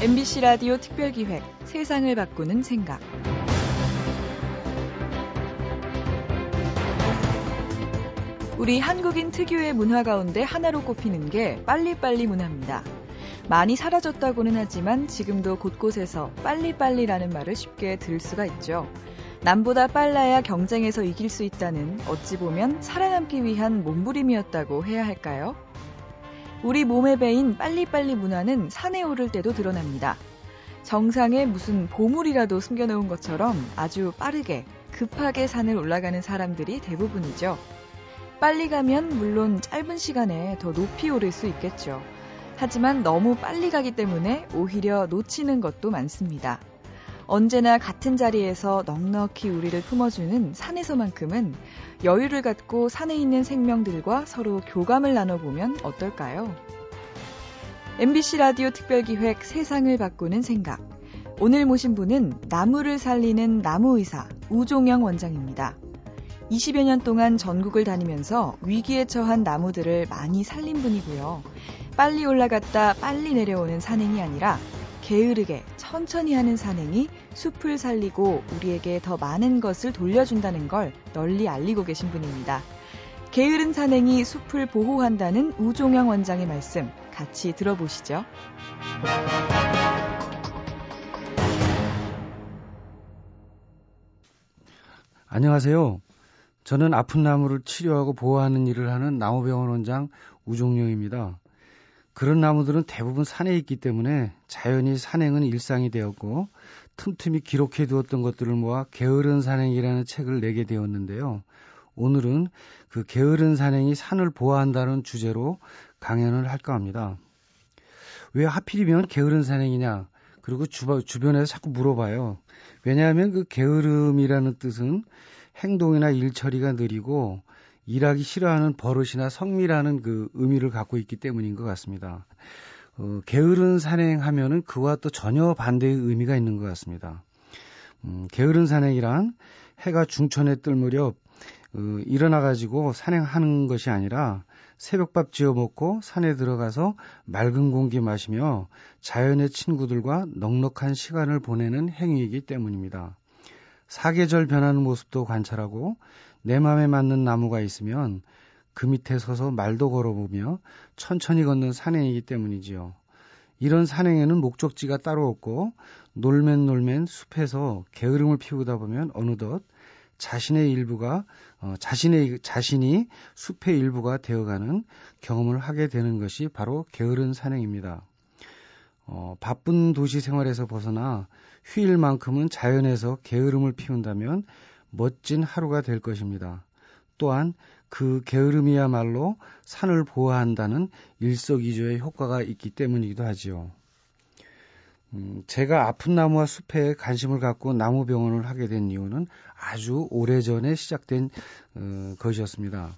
MBC 라디오 특별기획 세상을 바꾸는 생각. 우리 한국인 특유의 문화 가운데 하나로 꼽히는 게 빨리빨리 문화입니다. 많이 사라졌다고는 하지만 지금도 곳곳에서 빨리빨리라는 말을 쉽게 들을 수가 있죠. 남보다 빨라야 경쟁에서 이길 수 있다는 어찌 보면 살아남기 위한 몸부림이었다고 해야 할까요? 우리 몸의 배인 빨리빨리 문화는 산에 오를 때도 드러납니다. 정상에 무슨 보물이라도 숨겨놓은 것처럼 아주 빠르게, 급하게 산을 올라가는 사람들이 대부분이죠. 빨리 가면 물론 짧은 시간에 더 높이 오를 수 있겠죠. 하지만 너무 빨리 가기 때문에 오히려 놓치는 것도 많습니다. 언제나 같은 자리에서 넉넉히 우리를 품어주는 산에서만큼은 여유를 갖고 산에 있는 생명들과 서로 교감을 나눠보면 어떨까요? MBC 라디오 특별기획 세상을 바꾸는 생각. 오늘 모신 분은 나무를 살리는 나무의사 우종영 원장입니다. 20여 년 동안 전국을 다니면서 위기에 처한 나무들을 많이 살린 분이고요. 빨리 올라갔다 빨리 내려오는 산행이 아니라 게으르게 천천히 하는 산행이 숲을 살리고 우리에게 더 많은 것을 돌려준다는 걸 널리 알리고 계신 분입니다. 게으른 산행이 숲을 보호한다는 우종영 원장의 말씀 같이 들어보시죠. 안녕하세요. 저는 아픈 나무를 치료하고 보호하는 일을 하는 나무병원 원장 우종룡입니다. 그런 나무들은 대부분 산에 있기 때문에 자연히 산행은 일상이 되었고 틈틈이 기록해 두었던 것들을 모아 게으른 산행이라는 책을 내게 되었는데요. 오늘은 그 게으른 산행이 산을 보호한다는 주제로 강연을 할까 합니다. 왜 하필이면 게으른 산행이냐? 그리고 주변에서 자꾸 물어봐요. 왜냐하면 그 게으름이라는 뜻은 행동이나 일 처리가 느리고 일하기 싫어하는 버릇이나 성미라는 그 의미를 갖고 있기 때문인 것 같습니다. 어, 게으른 산행하면은 그와 또 전혀 반대의 의미가 있는 것 같습니다. 음, 게으른 산행이란 해가 중천에 뜰 무렵 어, 일어나 가지고 산행하는 것이 아니라 새벽밥 지어 먹고 산에 들어가서 맑은 공기 마시며 자연의 친구들과 넉넉한 시간을 보내는 행위이기 때문입니다. 사계절 변하는 모습도 관찰하고 내 마음에 맞는 나무가 있으면 그 밑에 서서 말도 걸어보며 천천히 걷는 산행이기 때문이지요. 이런 산행에는 목적지가 따로 없고 놀면 놀면 숲에서 게으름을 피우다 보면 어느덧 자신의 일부가 어, 자신의 자신이 숲의 일부가 되어가는 경험을 하게 되는 것이 바로 게으른 산행입니다. 어, 바쁜 도시 생활에서 벗어나 휴일만큼은 자연에서 게으름을 피운다면 멋진 하루가 될 것입니다. 또한 그 게으름이야말로 산을 보호한다는 일석이조의 효과가 있기 때문이기도 하지요. 음, 제가 아픈 나무와 숲에 관심을 갖고 나무 병원을 하게 된 이유는 아주 오래전에 시작된 어, 것이었습니다.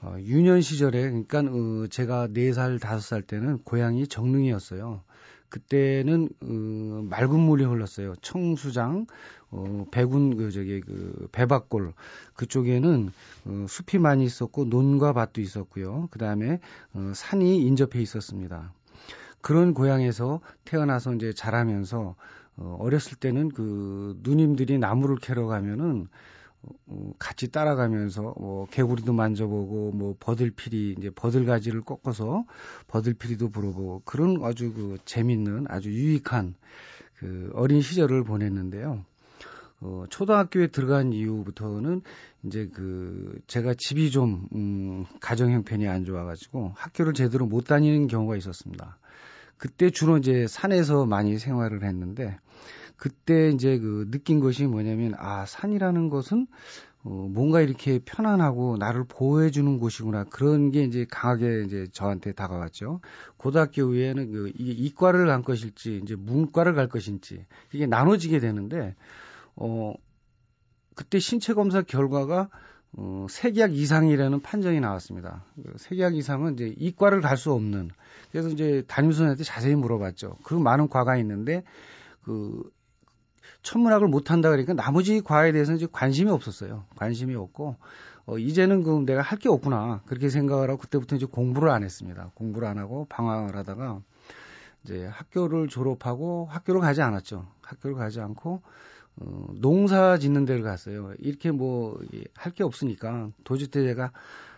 어, 유년 시절에 그러니까 어, 제가 4살, 5살 때는 고향이 정릉이었어요. 그때는 어, 맑은 물이 흘렀어요. 청수장, 어, 배군 그 저기 그 배박골 그쪽에는 어, 숲이 많이 있었고 논과 밭도 있었고요. 그 다음에 어, 산이 인접해 있었습니다. 그런 고향에서 태어나서 이제 자라면서 어, 어렸을 때는 그 누님들이 나무를 캐러 가면은 어, 같이 따라가면서 뭐 개구리도 만져보고 뭐 버들피리 이제 버들가지를 꺾어서 버들피리도 불어보고 그런 아주 그 재밌는 아주 유익한 그 어린 시절을 보냈는데요. 어, 초등학교에 들어간 이후부터는 이제 그 제가 집이 좀 음, 가정 형편이 안 좋아가지고 학교를 제대로 못 다니는 경우가 있었습니다. 그때 주로 이제 산에서 많이 생활을 했는데 그때 이제 그 느낀 것이 뭐냐면 아 산이라는 것은 어, 뭔가 이렇게 편안하고 나를 보호해 주는 곳이구나 그런 게 이제 강하게 이제 저한테 다가왔죠. 고등학교 후에는 그 이게 이과를 갈 것일지 이제 문과를 갈 것인지 이게 나눠지게 되는데 어 그때 신체 검사 결과가 어, 세계학 이상이라는 판정이 나왔습니다. 그 세계학 이상은 이제 이과를 갈 수 없는. 그래서 이제 담임선생한테 자세히 물어봤죠. 그 많은 과가 있는데 그 천문학을 못 한다 그러니까 나머지 과에 대해서는 이제 관심이 없었어요. 관심이 없고 어, 이제는 그 내가 할 게 없구나 그렇게 생각을 하고 그때부터 이제 공부를 안 했습니다. 공부를 안 하고 방황을 하다가 이제 학교를 졸업하고 학교를 가지 않았죠. 학교를 가지 않고 어, 농사 짓는 데를 갔어요. 이렇게 뭐 할 게 없으니까 도주때 제가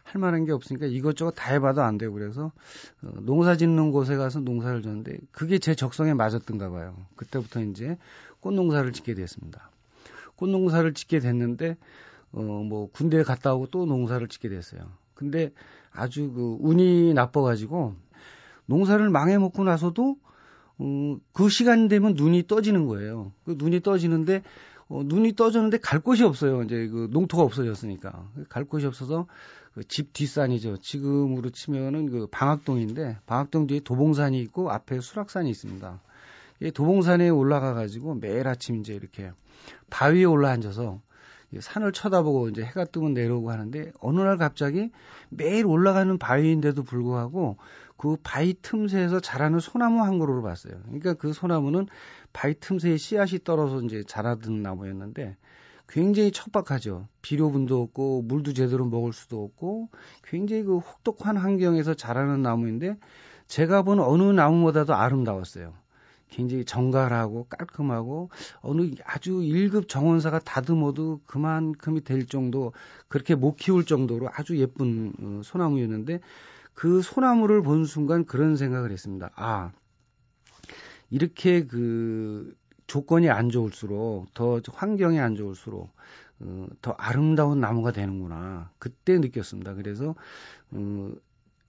할 만한 게 없으니까 이것저것 다 해봐도 안 되고 그래서 어, 농사 짓는 곳에 가서 농사를 졌는데 그게 제 적성에 맞았던가 봐요. 그때부터 이제 꽃 농사를 짓게 됐습니다. 꽃 농사를 짓게 됐는데 어 뭐 군대에 갔다 오고 또 농사를 짓게 됐어요. 근데 아주 그 운이 나빠가지고 농사를 망해 먹고 나서도 어, 그 시간 되면 눈이 떠지는 거예요. 그 눈이 떠지는데 어, 눈이 떠졌는데 갈 곳이 없어요. 이제 그 농토가 없어졌으니까 갈 곳이 없어서 그 집 뒷산이죠. 지금으로 치면은 그 방학동인데 방학동 뒤에 도봉산이 있고 앞에 수락산이 있습니다. 이 도봉산에 올라가 가지고 매일 아침 이제 이렇게 바위에 올라 앉아서 산을 쳐다보고 이제 해가 뜨면 내려오고 하는데 어느 날 갑자기 매일 올라가는 바위인데도 불구하고 그 바위 틈새에서 자라는 소나무 한 그루를 봤어요. 그러니까 그 소나무는 바위 틈새에 씨앗이 떨어서 이제 자라든 나무였는데 굉장히 척박하죠. 비료분도 없고 물도 제대로 먹을 수도 없고 굉장히 그 혹독한 환경에서 자라는 나무인데 제가 본 어느 나무보다도 아름다웠어요. 굉장히 정갈하고 깔끔하고 어느 아주 1급 정원사가 다듬어도 그만큼이 될 정도 그렇게 못 키울 정도로 아주 예쁜 어, 소나무였는데 그 소나무를 본 순간 그런 생각을 했습니다. 아, 이렇게 그 조건이 안 좋을수록 더 환경이 안 좋을수록 어, 더 아름다운 나무가 되는구나. 그때 느꼈습니다. 그래서 어,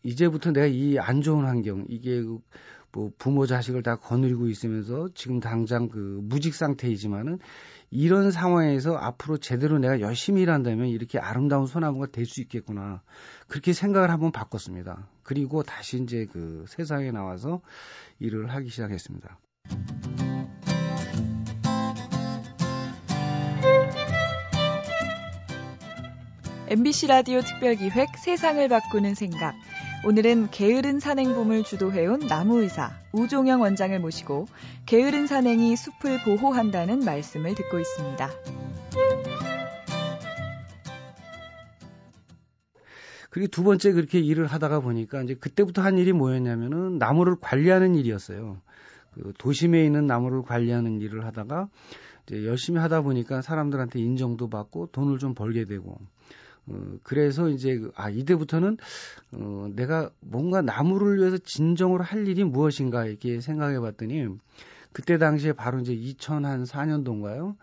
이제부터 내가 이 안 좋은 환경 이게 그뭐 부모 자식을 다 거느리고 있으면서 지금 당장 그 무직 상태이지만은 이런 상황에서 앞으로 제대로 내가 열심히 일한다면 이렇게 아름다운 소나무가 될 수 있겠구나. 그렇게 생각을 한번 바꿨습니다. 그리고 다시 이제 그 세상에 나와서 일을 하기 시작했습니다. MBC 라디오 특별기획 세상을 바꾸는 생각. 오늘은 게으른 산행봄을 주도해온 나무의사 우종영 원장을 모시고 게으른 산행이 숲을 보호한다는 말씀을 듣고 있습니다. 그리고 두 번째 그렇게 일을 하다가 보니까 이제 그때부터 한 일이 뭐였냐면은 나무를 관리하는 일이었어요. 그 도심에 있는 나무를 관리하는 일을 하다가 이제 열심히 하다 보니까 사람들한테 인정도 받고 돈을 좀 벌게 되고 어, 그래서 이제 그, 아 이때부터는 어, 내가 뭔가 나무를 위해서 진정으로 할 일이 무엇인가 이렇게 생각해봤더니 그때 당시에 바로 이제 2004년도인가요?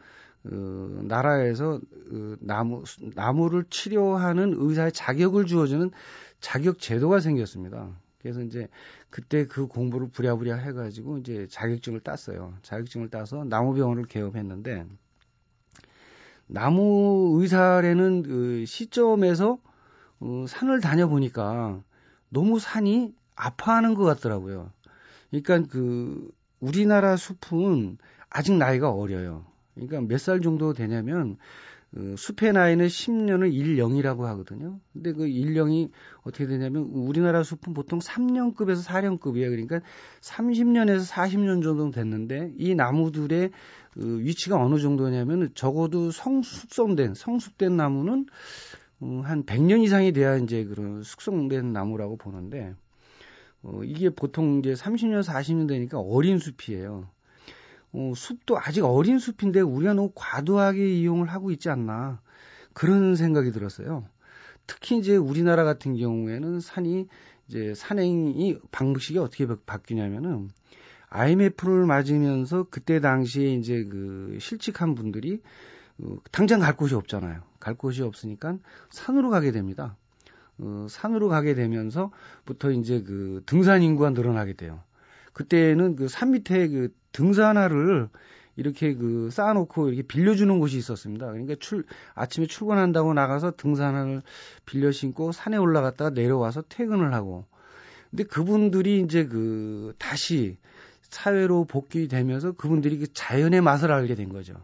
어, 나라에서 어, 나무 나무를 치료하는 의사의 자격을 주어주는 자격 제도가 생겼습니다. 그래서 이제 그때 그 공부를 부랴부랴 해가지고 이제 자격증을 땄어요. 자격증을 따서 나무병원을 개업했는데 나무 의사라는 그 시점에서 어, 산을 다녀보니까 너무 산이 아파하는 것 같더라고요. 그러니까 그 우리나라 숲은 아직 나이가 어려요. 그러니까 몇 살 정도 되냐면 그 숲의 나이는 10년을 1령이라고 하거든요. 근데 그 1령이 어떻게 되냐면 우리나라 숲은 보통 3년급에서 4년급이에요. 그러니까 30년에서 40년 정도 됐는데 이 나무들의 그 위치가 어느 정도냐면 적어도 성숙성된 성숙된 나무는 어, 한 100년 이상이 돼야 이제 그런 숙성된 나무라고 보는데 어, 이게 보통 이제 30년 40년 되니까 어린 숲이에요. 어, 숲도 아직 어린 숲인데 우리가 너무 과도하게 이용을 하고 있지 않나 그런 생각이 들었어요. 특히 이제 우리나라 같은 경우에는 산이 이제 산행이 방식이 어떻게 바뀌냐면은 IMF를 맞으면서 그때 당시에 이제 그 실직한 분들이 어, 당장 갈 곳이 없잖아요. 갈 곳이 없으니까 산으로 가게 됩니다. 어, 산으로 가게 되면서부터 이제 그 등산 인구가 늘어나게 돼요. 그때는 그 산 밑에 그 등산화를 이렇게 그 쌓아놓고 이렇게 빌려주는 곳이 있었습니다. 그러니까 출, 아침에 출근한다고 나가서 등산화를 빌려 신고 산에 올라갔다가 내려와서 퇴근을 하고. 근데 그분들이 이제 그 다시 사회로 복귀되면서 그분들이 그 자연의 맛을 알게 된 거죠.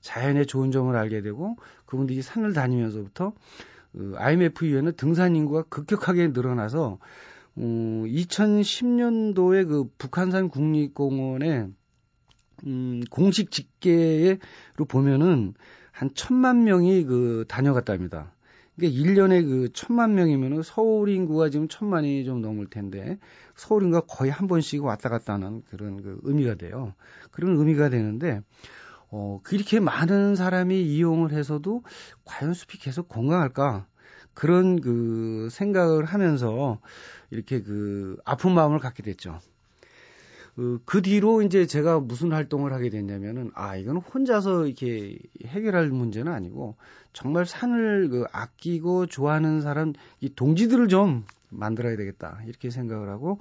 자연의 좋은 점을 알게 되고 그분들이 산을 다니면서부터 그 IMF 이후에는 등산 인구가 급격하게 늘어나서 어, 2010년도에 그 북한산 국립공원에 음, 공식 집계로 보면은 한 천만 명이 그 다녀갔답니다. 그러니까 1년에 그 천만 명이면은 서울 인구가 지금 천만이 좀 넘을 텐데 서울 인구가 거의 한 번씩 왔다 갔다 하는 그런 그 의미가 돼요. 그런 의미가 되는데 어, 그렇게 많은 사람이 이용을 해서도 과연 숲이 계속 건강할까? 그런 그 생각을 하면서 이렇게 그 아픈 마음을 갖게 됐죠. 그, 그 뒤로 이제 제가 무슨 활동을 하게 됐냐면은 아 이건 혼자서 이렇게 해결할 문제는 아니고 정말 산을 그 아끼고 좋아하는 사람 이 동지들을 좀 만들어야 되겠다 이렇게 생각을 하고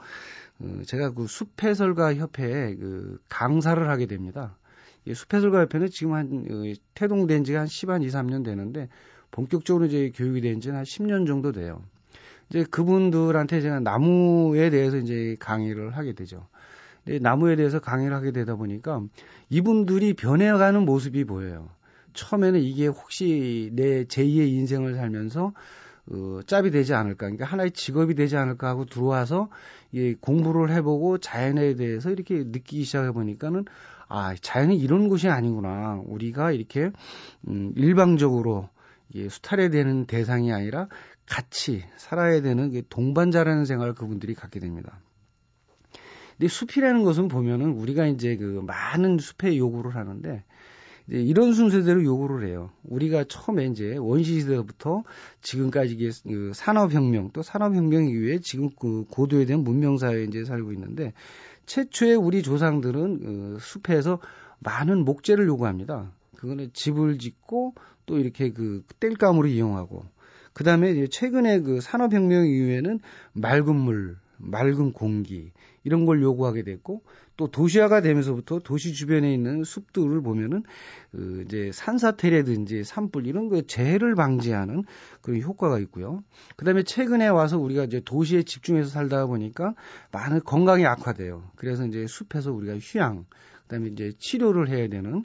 어, 제가 그 숲해설가 협회에 그 강사를 하게 됩니다. 이 숲해설가 협회는 지금 한 어, 태동된 지가 한 10 한 2, 3년 되는데 본격적으로 이제 교육이 된 지는 한 10년 정도 돼요. 이제 그분들한테 제가 나무에 대해서 이제 강의를 하게 되죠. 나무에 대해서 강의를 하게 되다 보니까 이분들이 변해가는 모습이 보여요. 처음에는 이게 혹시 내 제2의 인생을 살면서 어, 짭이 되지 않을까, 그러니까 하나의 직업이 되지 않을까 하고 들어와서 예, 공부를 해보고 자연에 대해서 이렇게 느끼기 시작해 보니까는 아 자연이 이런 곳이 아니구나. 우리가 이렇게 음, 일방적으로 예, 수탈해야 되는 대상이 아니라 같이 살아야 되는 동반자라는 생각을 그분들이 갖게 됩니다. 근데 숲이라는 것은 보면은 우리가 이제 그 많은 숲에 요구를 하는데 이제 이런 순서대로 요구를 해요. 우리가 처음에 이제 원시 시대부터 지금까지 그 산업혁명 또 산업혁명 이후에 지금 그 고도에 대한 문명 사회에 이제 살고 있는데 최초의 우리 조상들은 그 숲에서 많은 목재를 요구합니다. 그거는 집을 짓고 또 이렇게 그 땔감으로 이용하고 그 다음에 최근에 그 산업혁명 이후에는 맑은 물, 맑은 공기 이런 걸 요구하게 됐고 또 도시화가 되면서부터 도시 주변에 있는 숲들을 보면은 그 이제 산사태라든지 산불 이런 거 재해를 방지하는 그런 효과가 있고요. 그다음에 최근에 와서 우리가 이제 도시에 집중해서 살다 보니까 많은 건강이 악화돼요. 그래서 이제 숲에서 우리가 휴양 그다음에 이제 치료를 해야 되는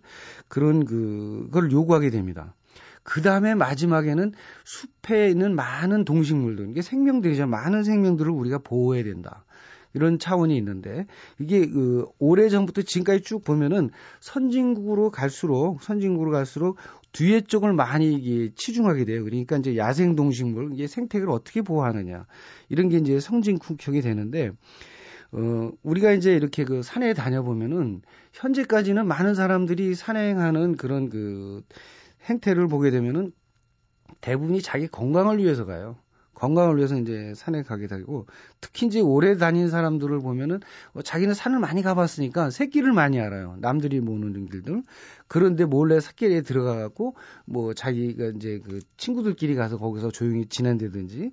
그런 그걸 요구하게 됩니다. 그 다음에 마지막에는 숲에 있는 많은 동식물들, 이게 생명들이죠. 많은 생명들을 우리가 보호해야 된다. 이런 차원이 있는데 이게 그 오래 전부터 지금까지 쭉 보면은 선진국으로 갈수록 선진국으로 갈수록 뒤에 쪽을 많이 이게 치중하게 돼요. 그러니까 이제 야생 동식물 이게 생태계를 어떻게 보호하느냐 이런 게 이제 성진국형이 되는데 어 우리가 이제 이렇게 그 산에 다녀보면은 현재까지는 많은 사람들이 산행하는 그런 그 행태를 보게 되면은 대부분이 자기 건강을 위해서 가요. 건강을 위해서 이제 산에 가게 되고 특히 이제 오래 다닌 사람들을 보면은 어, 자기는 산을 많이 가봤으니까 새끼를 많이 알아요. 남들이 모르는 길들. 그런데 몰래 샛길에 들어가 갖고 뭐 자기가 이제 그 친구들끼리 가서 거기서 조용히 지낸다든지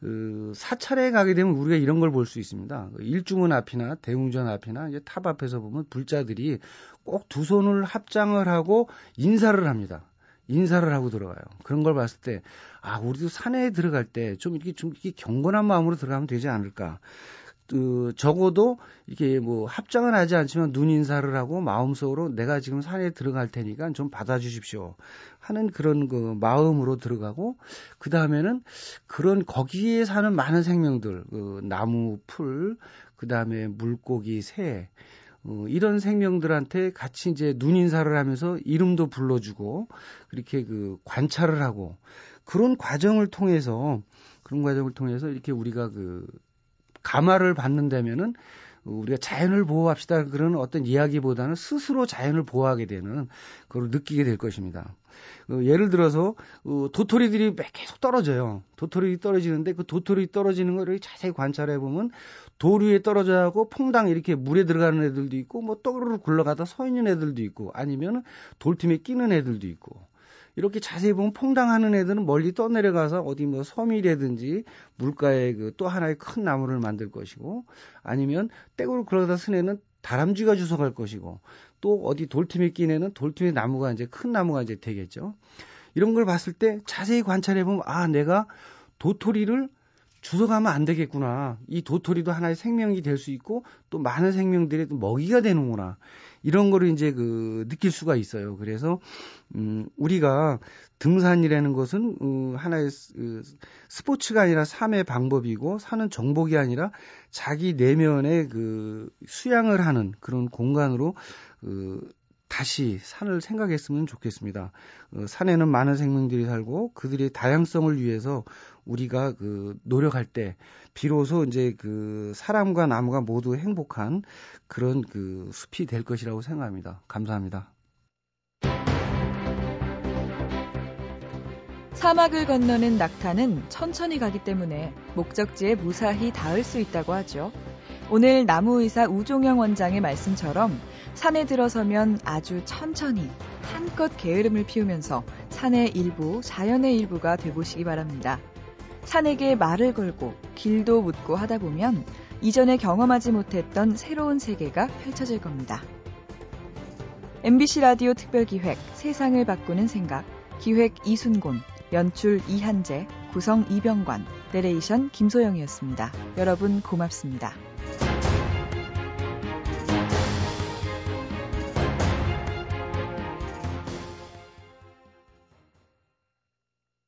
그 사찰에 가게 되면 우리가 이런 걸 볼 수 있습니다. 그 일주문 앞이나 대웅전 앞이나 이제 탑 앞에서 보면 불자들이 꼭 두 손을 합장을 하고 인사를 합니다. 인사를 하고 들어가요. 그런 걸 봤을 때, 아, 우리도 산에 들어갈 때 좀 이렇게 좀 이렇게 경건한 마음으로 들어가면 되지 않을까. 그, 적어도 이게 뭐 합장은 하지 않지만 눈 인사를 하고 마음속으로 내가 지금 산에 들어갈 테니까 좀 받아주십시오 하는 그런 그 마음으로 들어가고 그 다음에는 그런 거기에 사는 많은 생명들 그 나무 풀그 다음에 물고기 새 어, 이런 생명들한테 같이 이제 눈 인사를 하면서 이름도 불러주고 그렇게 그 관찰을 하고 그런 과정을 통해서 그런 과정을 통해서 이렇게 우리가 그 감화를 받는다면은 우리가 자연을 보호합시다 그런 어떤 이야기보다는 스스로 자연을 보호하게 되는 그걸 느끼게 될 것입니다. 어, 예를 들어서 어, 도토리들이 계속 떨어져요. 도토리 떨어지는데 그 도토리 떨어지는 거를 자세히 관찰해 보면 돌 위에 떨어져 하고 퐁당 이렇게 물에 들어가는 애들도 있고 뭐 떠르르 굴러가다 서 있는 애들도 있고 아니면 돌틈에 끼는 애들도 있고 이렇게 자세히 보면 퐁당하는 애들은 멀리 떠내려가서 어디 뭐 섬이라든지 물가에 그 또 하나의 큰 나무를 만들 것이고 아니면 굴러가다 쓴 애는 다람쥐가 주워갈 것이고 또 어디 돌틈에 낀 애는 돌틈에 나무가 이제 큰 나무가 이제 되겠죠. 이런 걸 봤을 때 자세히 관찰해 보면 아 내가 도토리를 주워가면 안 되겠구나. 이 도토리도 하나의 생명이 될 수 있고 또 많은 생명들의 먹이가 되는구나. 이런 거를 이제 그 느낄 수가 있어요. 그래서 음 우리가 등산이라는 것은 어, 하나의 그 스포츠가 아니라 삶의 방법이고 사는 정복이 아니라 자기 내면의 그 수양을 하는 그런 공간으로 그 다시 산을 생각했으면 좋겠습니다. 어, 산에는 많은 생명들이 살고 그들의 다양성을 위해서 우리가 그 노력할 때 비로소 이제 그 사람과 나무가 모두 행복한 그런 그 숲이 될 것이라고 생각합니다. 감사합니다. 사막을 건너는 낙타는 천천히 가기 때문에 목적지에 무사히 닿을 수 있다고 하죠. 오늘 나무의사 우종영 원장의 말씀처럼 산에 들어서면 아주 천천히 한껏 게으름을 피우면서 산의 일부, 자연의 일부가 되보시기 바랍니다. 산에게 말을 걸고 길도 묻고 하다 보면 이전에 경험하지 못했던 새로운 세계가 펼쳐질 겁니다. MBC 라디오 특별기획 세상을 바꾸는 생각 기획 이순곤 연출 이한재 구성 이병관 내레이션 김소영이었습니다. 여러분 고맙습니다.